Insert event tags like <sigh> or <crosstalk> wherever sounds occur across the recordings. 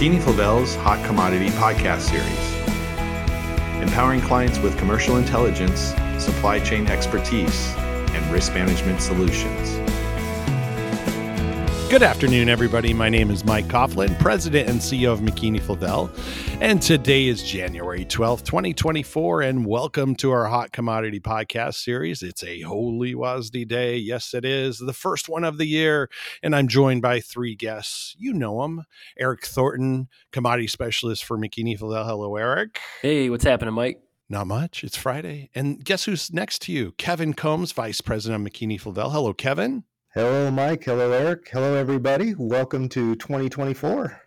McKeany-Flavell's Hot Commodity Podcast Series, empowering clients with commercial intelligence, supply chain expertise, and risk management solutions. Good afternoon, everybody. My name is Mike Caughlan, President and CEO of McKeany Flavell, and today is January 12th, 2024, and welcome to our Hot Commodity Podcast series. It's a Holy WASDE day. Yes, it is, the first one of the year, and I'm joined by three guests. You know them. Eric Thornton, Commodity Specialist for McKeany Flavell. Hello, Eric. Hey, what's happening, Mike? Not much. It's Friday. And guess who's next to you? Kevin Combs, Vice President of McKeany Flavell. Hello, Kevin. Hello, Mike. Hello, Eric. Hello, everybody. Welcome to 2024.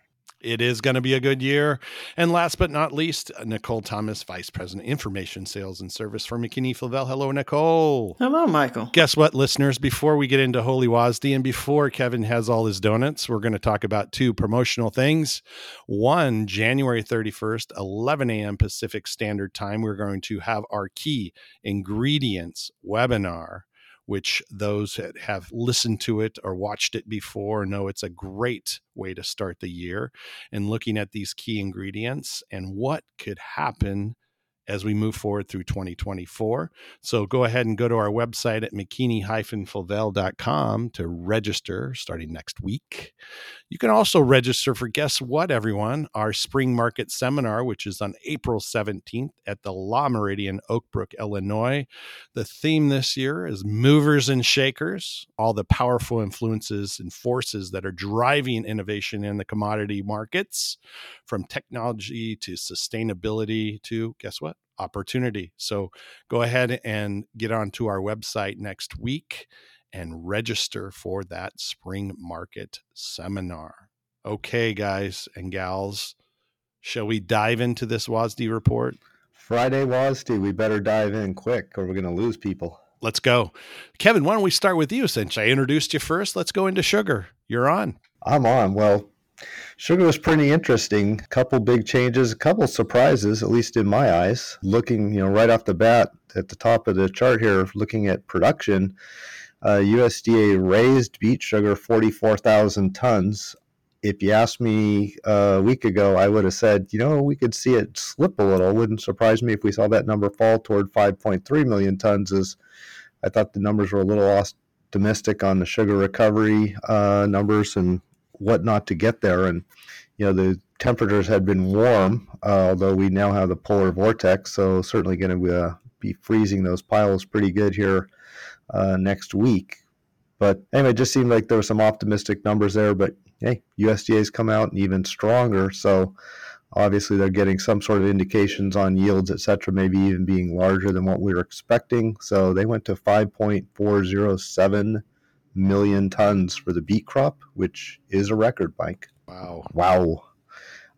It is going to be a good year. And last but not least, Nicole Thomas, Vice President, Information Sales and Service for McKeany Flavell. Hello, Nicole. Hello, Michael. Guess what, listeners? Before we get into Holy WASDE and before Kevin has all his donuts, we're going to talk about two promotional things. One, January 31st, 11 a.m. Pacific Standard Time, we're going to have our key ingredients webinar which those that have listened to it or watched it before know it's a great way to start the year and looking at these key ingredients and what could happen as we move forward through 2024. So go ahead and go to our website at mckeany-flavell.com to register starting next week. You can also register for guess what, everyone? Our spring market seminar, which is on April 17th at the La Meridian, Oak Brook, Illinois. The theme this year is movers and shakers, all the powerful influences and forces that are driving innovation in the commodity markets, from technology to sustainability to guess what? Opportunity. So go ahead and get onto our website next week and register for that spring market seminar. Okay, guys and gals, shall we dive into this WASDE report? Friday WASDE, we better dive in quick or we're going to lose people. Let's go. Kevin, why don't we start with you since I introduced you first? Let's go into sugar. You're on. I'm on. Well, Sugar was pretty interesting. A couple big changes, a couple surprises, at least in my eyes. Looking, you know, right off the bat at the top of the chart here, looking at production, uh, USDA raised beet sugar 44,000 tons. If you asked me uh, a week ago, I would have said, you know, we could see it slip a little. Wouldn't surprise me if we saw that number fall toward 5.3 million tons. As I thought the numbers were a little optimistic on the sugar recovery uh, numbers and what not to get there. And you know the temperatures had been warm, uh, although we now have the polar vortex, so certainly going to uh, be freezing those piles pretty good here uh, next week. But anyway, it just seemed like there were some optimistic numbers there. But hey, USDA's come out even stronger, so obviously they're getting some sort of indications on yields, et cetera, maybe even being larger than what we were expecting. So they went to 5.407 million tons for the beet crop, which is a record, Mike. Wow. Wow.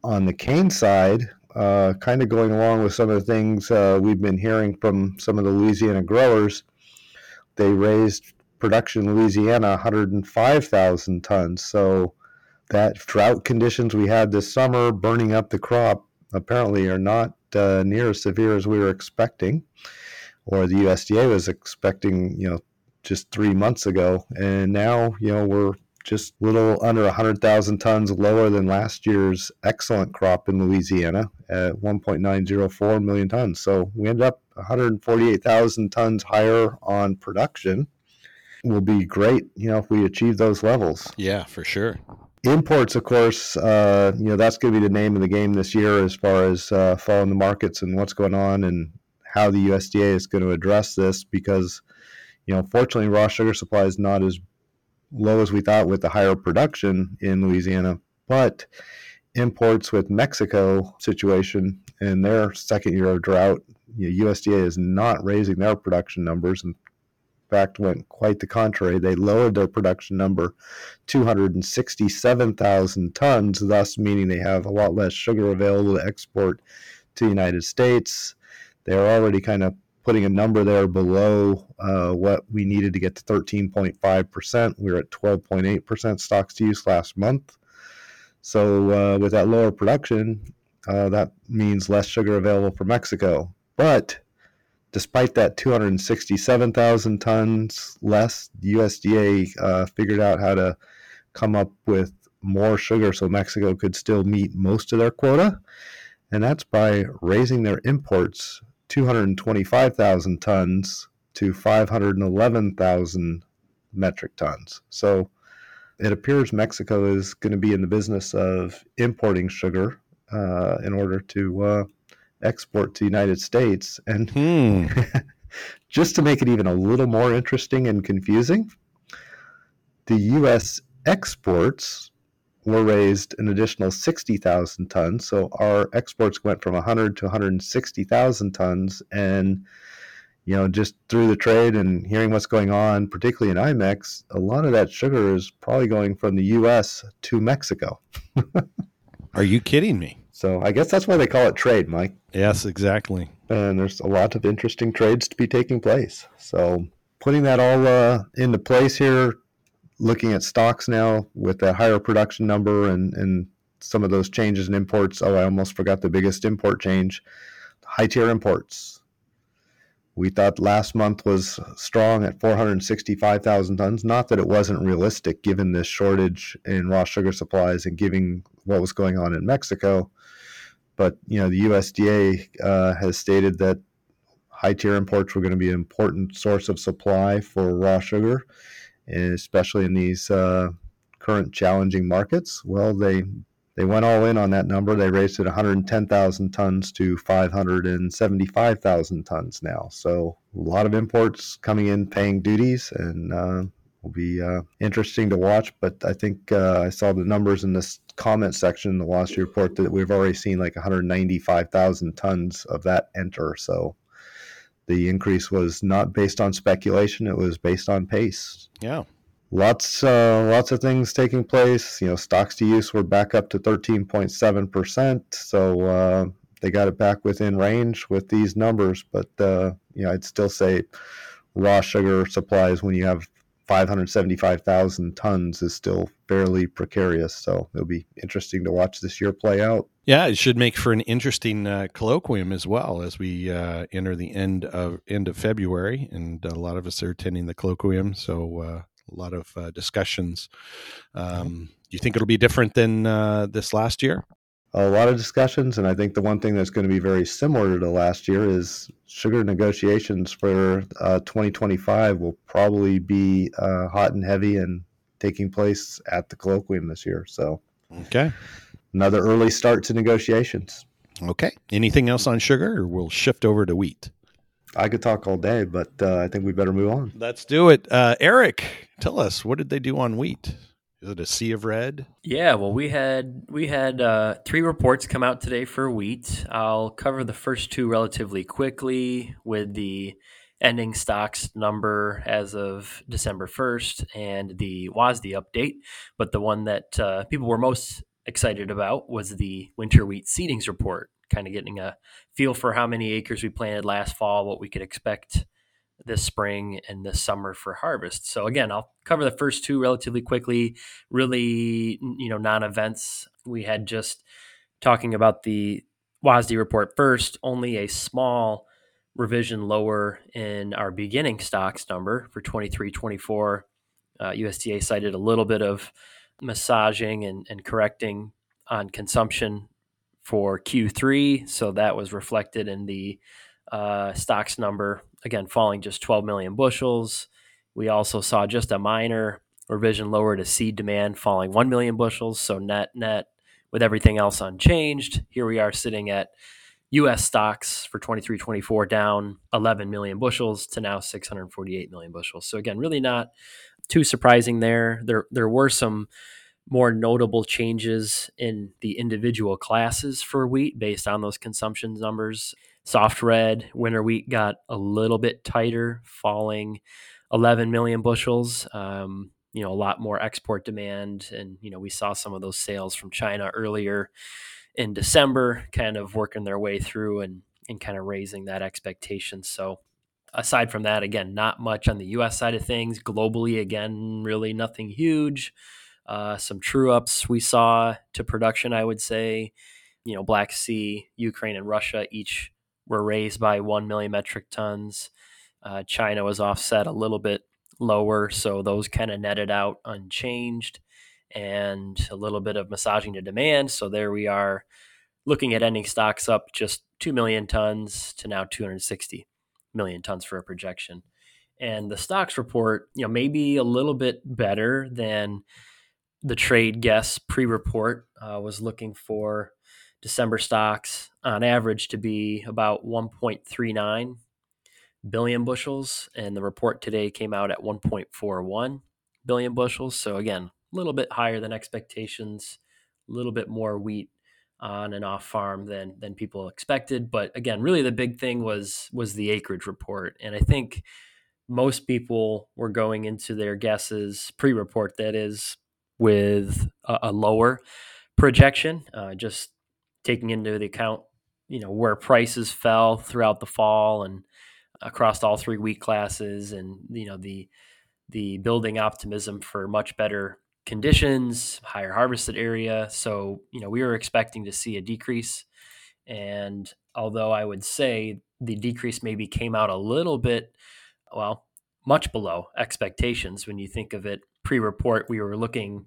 On the cane side, uh, kind of going along with some of the things uh, we've been hearing from some of the Louisiana growers, they raised production in Louisiana 105,000 tons. So that drought conditions we had this summer burning up the crop apparently are not uh, near as severe as we were expecting or the USDA was expecting, you know, just three months ago, and now you know we're just a little under 100,000 tons lower than last year's excellent crop in Louisiana at 1.904 million tons. So we ended up 148,000 tons higher on production. Will be great, you know, if we achieve those levels. Yeah, for sure. Imports, of course, uh, you know, that's going to be the name of the game this year as far as uh, following the markets and what's going on and how the USDA is going to address this because you know, fortunately, raw sugar supply is not as low as we thought with the higher production in Louisiana, but imports with Mexico situation and their second year of drought, you know, USDA is not raising their production numbers. In fact, went quite the contrary. They lowered their production number 267,000 tons, thus meaning they have a lot less sugar available to export to the United States. They're already kind of putting a number there below uh, what we needed to get to 13.5%. We were at 12.8% stocks to use last month. So, uh, with that lower production, uh, that means less sugar available for Mexico. But despite that 267,000 tons less, USDA uh, figured out how to come up with more sugar so Mexico could still meet most of their quota. And that's by raising their imports 225,000 tons to 511,000 metric tons. So it appears Mexico is going to be in the business of importing sugar uh, in order to uh, export to the United States. And hmm. <laughs> just to make it even a little more interesting and confusing, the U.S. exports were raised an additional 60,000 tons. So our exports went from 100 to 160,000 tons. And, you know, just through the trade and hearing what's going on, particularly in IMMEX, a lot of that sugar is probably going from the U.S. to Mexico. <laughs> Are you kidding me? So I guess that's why they call it trade, Mike. Yes, exactly. And there's a lot of interesting trades to be taking place. So putting that all uh, into place here, looking at stocks now with that higher production number and, and some of those changes in imports. Oh, I almost forgot the biggest import change high tier imports. We thought last month was strong at 465,000 tons. Not that it wasn't realistic given this shortage in raw sugar supplies and given what was going on in Mexico. But you know, the USDA uh, has stated that high tier imports were going to be an important source of supply for raw sugar, especially in these uh, current challenging markets. Well, they they went all in on that number. They raised it 110,000 tons to 575,000 tons now. So a lot of imports coming in, paying duties, and uh, will be uh, interesting to watch. But I think uh, I saw the numbers in this comment section in the Street report that we've already seen like 195,000 tons of that enter. So the increase was not based on speculation; it was based on pace. Yeah. Lots, uh, lots of things taking place. You know, stocks to use were back up to 13.7 percent, so uh, they got it back within range with these numbers. But uh, you know, I'd still say raw sugar supplies when you have 575,000 tons is still fairly precarious. So it'll be interesting to watch this year play out. Yeah, it should make for an interesting uh, colloquium as well as we uh, enter the end of end of February, and a lot of us are attending the colloquium. So uh, a lot of uh, discussions. Um, do you think it'll be different than uh, this last year? A lot of discussions, and I think the one thing that's going to be very similar to last year is sugar negotiations for uh, 2025 will probably be uh, hot and heavy and taking place at the colloquium this year. So, okay, another early start to negotiations. Okay, anything else on sugar, or we'll shift over to wheat. I could talk all day, but uh, I think we better move on. Let's do it. Uh, Eric, tell us what did they do on wheat? Is it a sea of red? Yeah, well, we had we had uh, three reports come out today for wheat. I'll cover the first two relatively quickly with the ending stocks number as of December first and the WASDE update. But the one that uh, people were most excited about was the winter wheat seedings report, kind of getting a feel for how many acres we planted last fall, what we could expect this spring and this summer for harvest. So again, I'll cover the first two relatively quickly. Really, you know, non-events. We had just talking about the WASDE report first. Only a small revision lower in our beginning stocks number for 23-24. Uh, USDA cited a little bit of massaging and, and correcting on consumption for Q3. So that was reflected in the uh, stocks number again falling just 12 million bushels. We also saw just a minor revision lower to seed demand falling 1 million bushels. So net net with everything else unchanged, here we are sitting at US stocks for 23 24 down 11 million bushels to now 648 million bushels. So again, really not too surprising there. There there were some more notable changes in the individual classes for wheat based on those consumption numbers. Soft red winter wheat got a little bit tighter, falling 11 million bushels. Um, you know, a lot more export demand, and you know, we saw some of those sales from China earlier in December, kind of working their way through and and kind of raising that expectation. So, aside from that, again, not much on the U.S. side of things. Globally, again, really nothing huge. Uh, some true ups we saw to production, I would say. You know, Black Sea, Ukraine, and Russia each were raised by 1 million metric tons. Uh, China was offset a little bit lower, so those kind of netted out unchanged. and a little bit of massaging to demand. So there we are looking at ending stocks up just 2 million tons to now 260 million tons for a projection. And the stocks report, you know, maybe a little bit better than the trade guess pre-report uh, was looking for December stocks on average to be about 1.39 billion bushels, and the report today came out at 1.41 billion bushels. So again, a little bit higher than expectations, a little bit more wheat on and off farm than than people expected. But again, really the big thing was was the acreage report, and I think most people were going into their guesses pre-report that is with a, a lower projection, uh, just taking into the account you know where prices fell throughout the fall and across all three wheat classes, and you know the the building optimism for much better conditions, higher harvested area. So, you know, we were expecting to see a decrease. And although I would say the decrease maybe came out a little bit, well, much below expectations when you think of it pre report, we were looking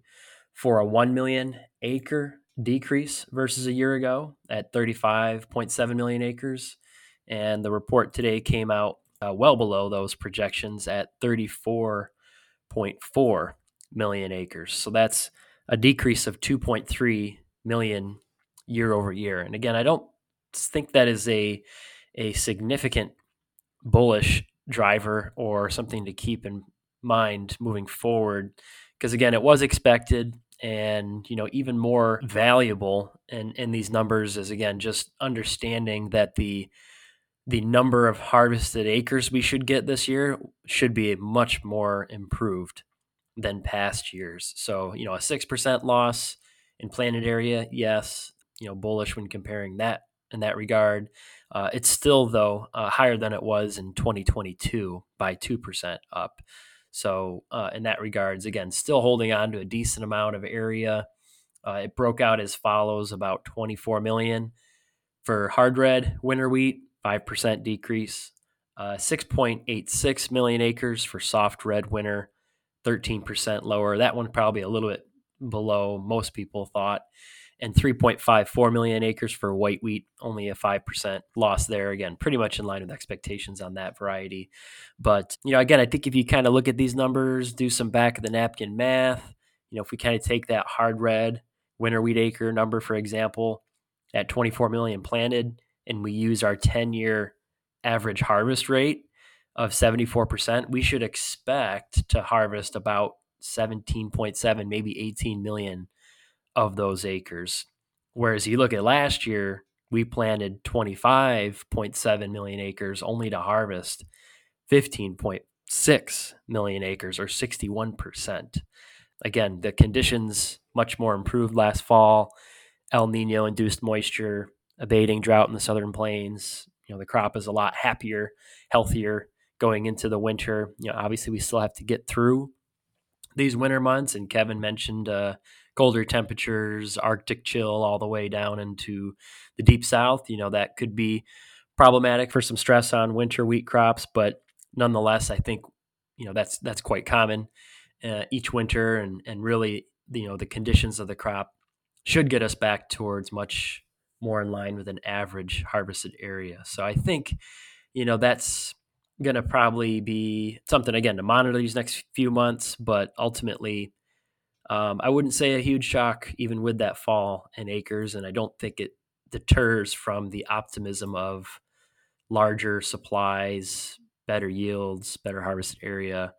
for a 1 million acre decrease versus a year ago at 35.7 million acres. And the report today came out uh, well below those projections at 34.4 million acres. So that's a decrease of 2.3 million year over year. And again, I don't think that is a a significant bullish driver or something to keep in mind moving forward because again, it was expected and you know even more valuable in in these numbers is again just understanding that the the number of harvested acres we should get this year should be much more improved than past years. So, you know, a 6% loss in planted area, yes, you know, bullish when comparing that in that regard. Uh, it's still, though, uh, higher than it was in 2022 by 2% up. So, uh, in that regards, again, still holding on to a decent amount of area. Uh, it broke out as follows about 24 million for hard red winter wheat, 5% decrease, uh, 6.86 million acres for soft red winter, 13% lower. That one probably a little bit below most people thought. And 3.54 million acres for white wheat, only a 5% loss there. Again, pretty much in line with expectations on that variety. But, you know, again, I think if you kind of look at these numbers, do some back of the napkin math, you know, if we kind of take that hard red winter wheat acre number, for example, at 24 million planted, and we use our 10 year average harvest rate, of 74%, we should expect to harvest about 17.7, maybe 18 million of those acres. Whereas you look at last year, we planted 25.7 million acres only to harvest 15.6 million acres or 61%. Again, the conditions much more improved last fall. El Nino induced moisture, abating drought in the southern plains. You know, the crop is a lot happier, healthier going into the winter. You know, obviously we still have to get through these winter months, and Kevin mentioned uh, colder temperatures, Arctic chill, all the way down into the deep south. You know, that could be problematic for some stress on winter wheat crops, but nonetheless, I think you know that's that's quite common uh, each winter, and and really you know the conditions of the crop should get us back towards much more in line with an average harvested area. So I think you know that's going to probably be something again to monitor these next few months, but ultimately, um, I wouldn't say a huge shock even with that fall in acres, and I don't think it deters from the optimism of larger supplies, better yields, better harvested area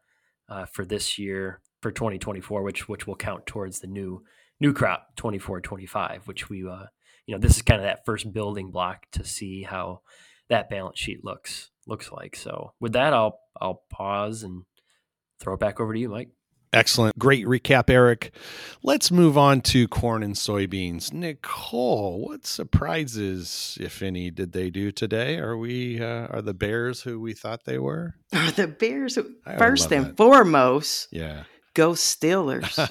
uh, for this year for 2024, which which will count towards the new new crop 24-25, which we uh, you know this is kind of that first building block to see how that balance sheet looks looks like. So with that, I'll I'll pause and throw it back over to you, Mike. Excellent. Great recap, Eric. Let's move on to corn and soybeans. Nicole, what surprises, if any, did they do today? Are we uh, are the Bears who we thought they were? Are the Bears first and that. foremost? Yeah. Go Steelers.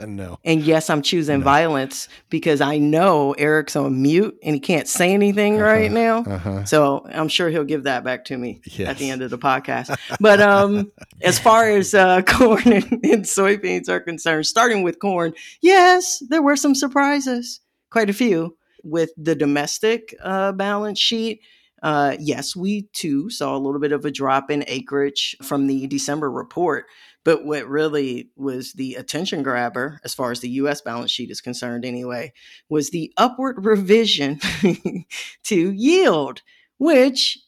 <laughs> no. And yes, I'm choosing No. violence because I know Eric's on mute and he can't say anything right now. Uh-huh. So I'm sure he'll give that back to me at the end of the podcast. But um, <laughs> as far as uh, <laughs> corn and, and soybeans are concerned, starting with corn, yes, there were some surprises, quite a few with the domestic uh, balance sheet. Uh, yes, we too saw a little bit of a drop in acreage from the December report. But what really was the attention grabber, as far as the US balance sheet is concerned, anyway, was the upward revision <laughs> to yield, which,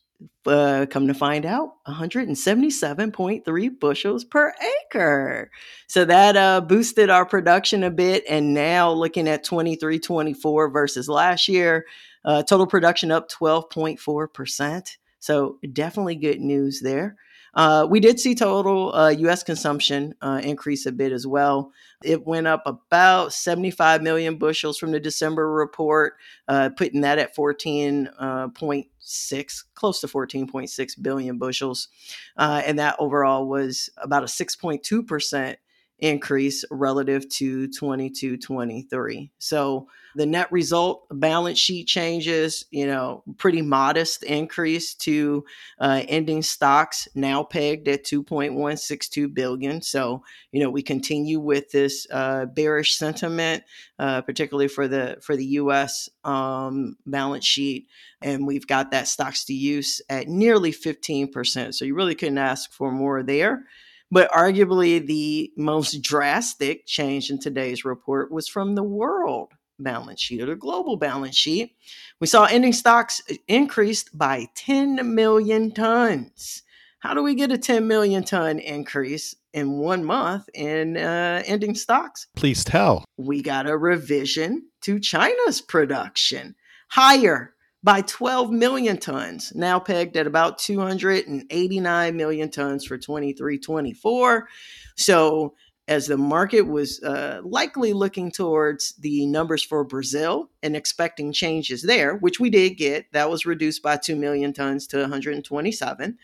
uh, come to find out, 177.3 bushels per acre. So that uh, boosted our production a bit. And now looking at 23 24 versus last year, uh, total production up 12.4%. So definitely good news there. Uh, we did see total uh, U.S. consumption uh, increase a bit as well. It went up about 75 million bushels from the December report, uh, putting that at 14.6, close to 14.6 billion bushels. Uh, and that overall was about a 6.2% increase relative to 22 23. So the net result balance sheet changes, you know, pretty modest increase to uh, ending stocks now pegged at 2.162 billion. So, you know, we continue with this uh, bearish sentiment, uh, particularly for the for the U.S. Um, balance sheet, and we've got that stocks to use at nearly 15 percent. So you really couldn't ask for more there. But arguably, the most drastic change in today's report was from the world balance sheet or the global balance sheet. We saw ending stocks increased by 10 million tons. How do we get a 10 million ton increase in one month in uh, ending stocks? Please tell. We got a revision to China's production higher by 12 million tons, now pegged at about 289 million tons for 23 24. So, as the market was uh, likely looking towards the numbers for Brazil and expecting changes there, which we did get, that was reduced by 2 million tons to 127.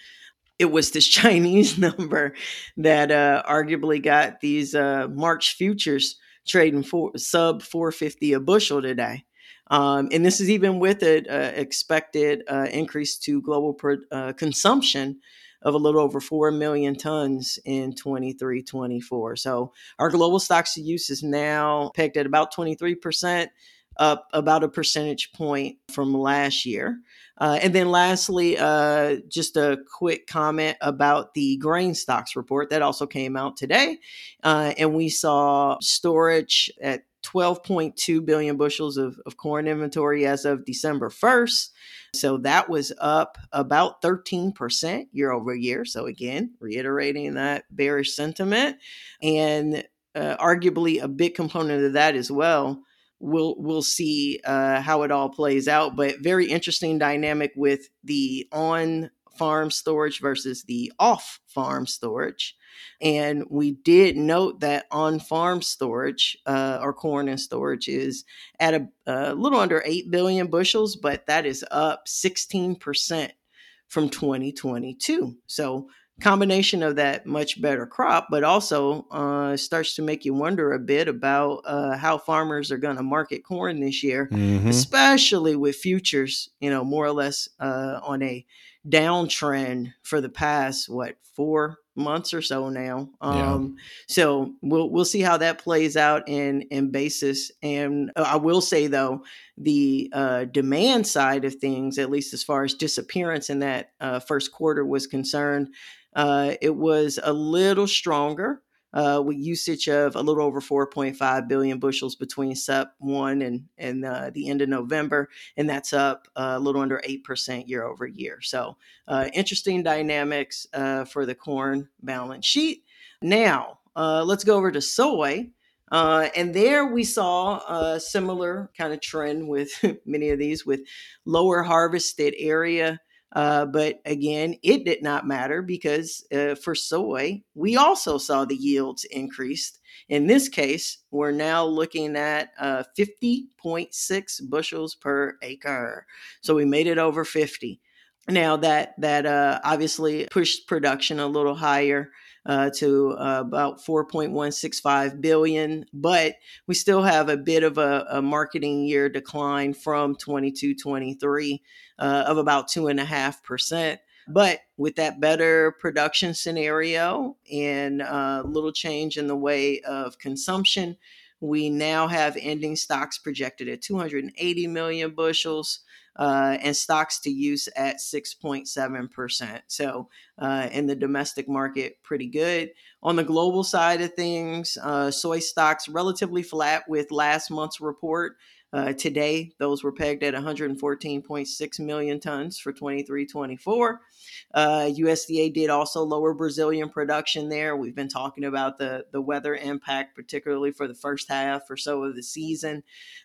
It was this <laughs> Chinese number that uh, arguably got these uh, March futures trading for sub 450 a bushel today. Um, and this is even with an uh, expected uh, increase to global uh, consumption of a little over 4 million tons in 23 24. So our global stocks to use is now pegged at about 23%, up about a percentage point from last year. Uh, and then lastly, uh, just a quick comment about the grain stocks report that also came out today. Uh, and we saw storage at 12.2 billion bushels of, of corn inventory as of December 1st. So that was up about 13% year over year. So, again, reiterating that bearish sentiment. And uh, arguably a big component of that as well. We'll, we'll see uh, how it all plays out, but very interesting dynamic with the on farm storage versus the off farm storage. And we did note that on farm storage uh, or corn and storage is at a, a, little under 8 billion bushels, but that is up 16% from 2022. So, combination of that much better crop, but also uh, starts to make you wonder a bit about uh, how farmers are going to market corn this year, Mhm. especially with futures, you know, more or less uh, on a downtrend for the past what four months or so now. Yeah. Um, so we'll we'll see how that plays out in in basis. And uh, I will say though, the uh, demand side of things, at least as far as disappearance in that uh, first quarter was concerned, uh, it was a little stronger. Uh, with usage of a little over 4.5 billion bushels between SEP 1 and, and uh, the end of November, and that's up uh, a little under 8% year over year. So, uh, interesting dynamics uh, for the corn balance sheet. Now, uh, let's go over to soy. Uh, and there we saw a similar kind of trend with <laughs> many of these with lower harvested area. Uh, but again, it did not matter because uh, for soy, we also saw the yields increased. In this case, we're now looking at uh, 50.6 bushels per acre. So we made it over 50. Now that that uh, obviously pushed production a little higher uh, to uh, about 4.165 billion, but we still have a bit of a, a marketing year decline from 22-23 uh, of about two and a half percent. But with that better production scenario and a uh, little change in the way of consumption, we now have ending stocks projected at 280 million bushels uh, and stocks to use at 6.7%. So, uh, in the domestic market, pretty good. On the global side of things, uh, soy stocks relatively flat with last month's report. Uh, today, those were pegged at 114.6 million tons for 23 24. Uh, USDA did also lower Brazilian production there. We've been talking about the, the weather impact, particularly for the first half or so of the season.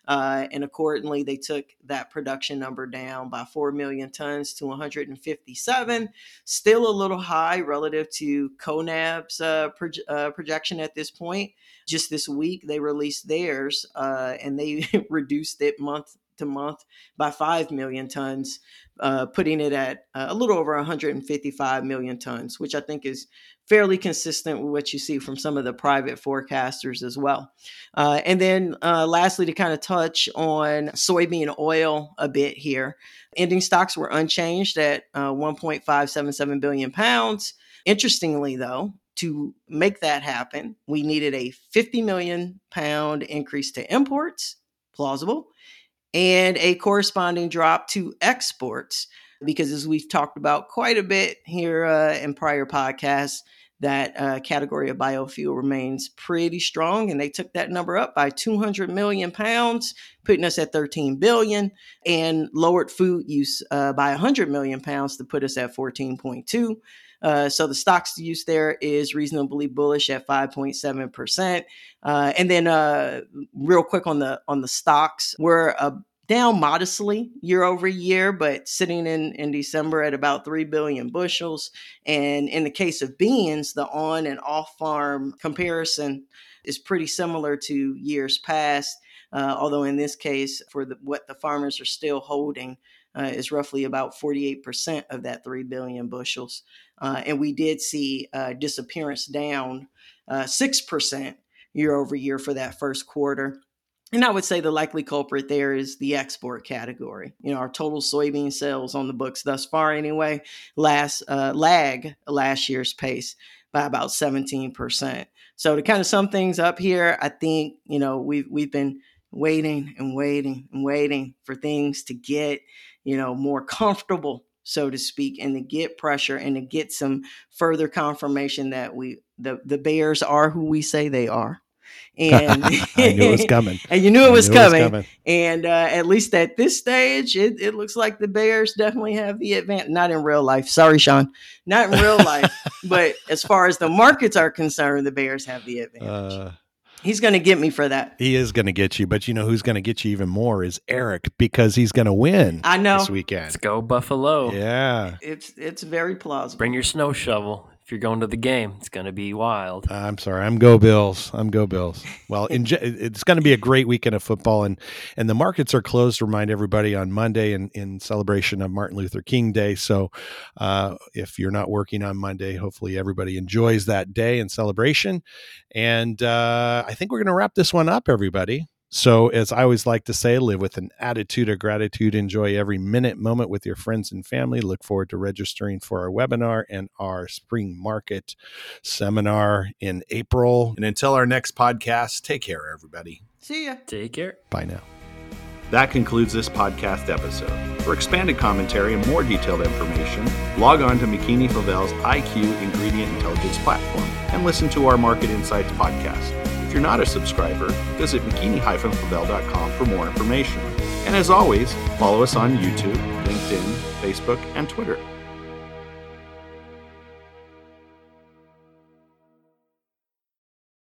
Uh, and accordingly, they took that production number down by 4 million tons to 157. Still a little high relative to CONAB's uh, uh, projection at this point. Just this week, they released theirs uh, and they <laughs> reduced it month to month by 5 million tons, uh, putting it at uh, a little over 155 million tons, which I think is fairly consistent with what you see from some of the private forecasters as well. Uh, and then, uh, lastly, to kind of touch on soybean oil a bit here, ending stocks were unchanged at uh, 1.577 billion pounds. Interestingly, though, to make that happen, we needed a 50 million pound increase to imports, plausible, and a corresponding drop to exports. Because as we've talked about quite a bit here uh, in prior podcasts, that uh, category of biofuel remains pretty strong, and they took that number up by 200 million pounds, putting us at 13 billion, and lowered food use uh, by 100 million pounds to put us at 14.2. Uh, so the stocks to use there is reasonably bullish at 5.7 percent. Uh, and then, uh, real quick on the on the stocks, we're uh, down modestly year over year, but sitting in in December at about three billion bushels. And in the case of beans, the on and off farm comparison is pretty similar to years past. Uh, although in this case, for the, what the farmers are still holding, uh, is roughly about 48% of that 3 billion bushels. Uh, and we did see uh, disappearance down 6% uh, year over year for that first quarter. And I would say the likely culprit there is the export category. You know, our total soybean sales on the books thus far, anyway, last uh, lag last year's pace by about 17%. So to kind of sum things up here, I think you know we've we've been waiting and waiting and waiting for things to get you know, more comfortable, so to speak, and to get pressure and to get some further confirmation that we the the Bears are who we say they are. And <laughs> I knew it was coming. <laughs> and you knew it was coming. It was coming. And uh, at least at this stage, it, it looks like the Bears definitely have the advantage. Not in real life. Sorry, Sean. Not in real life. <laughs> but as far as the markets are concerned, the Bears have the advantage. Uh, He's going to get me for that. He is going to get you, but you know who's going to get you even more is Eric because he's going to win. I know this weekend. Let's go Buffalo. Yeah, it's it's very plausible. Bring your snow shovel if you're going to the game, it's going to be wild. I'm sorry. I'm go Bills. I'm go Bills. Well, it's going to be a great weekend of football, and and the markets are closed. To remind everybody on Monday in in celebration of Martin Luther King Day. So, uh, if you're not working on Monday, hopefully everybody enjoys that day and celebration. And uh, I think we're going to wrap this one up, everybody. So, as I always like to say, live with an attitude of gratitude. Enjoy every minute, moment with your friends and family. Look forward to registering for our webinar and our spring market seminar in April. And until our next podcast, take care, everybody. See ya. Take care. Bye now. That concludes this podcast episode. For expanded commentary and more detailed information, log on to McKeany Flavell's IQ Ingredient Intelligence platform and listen to our Market Insights podcast. If you're not a subscriber, visit mckeany-flavell.com for more information. And as always, follow us on YouTube, LinkedIn, Facebook, and Twitter.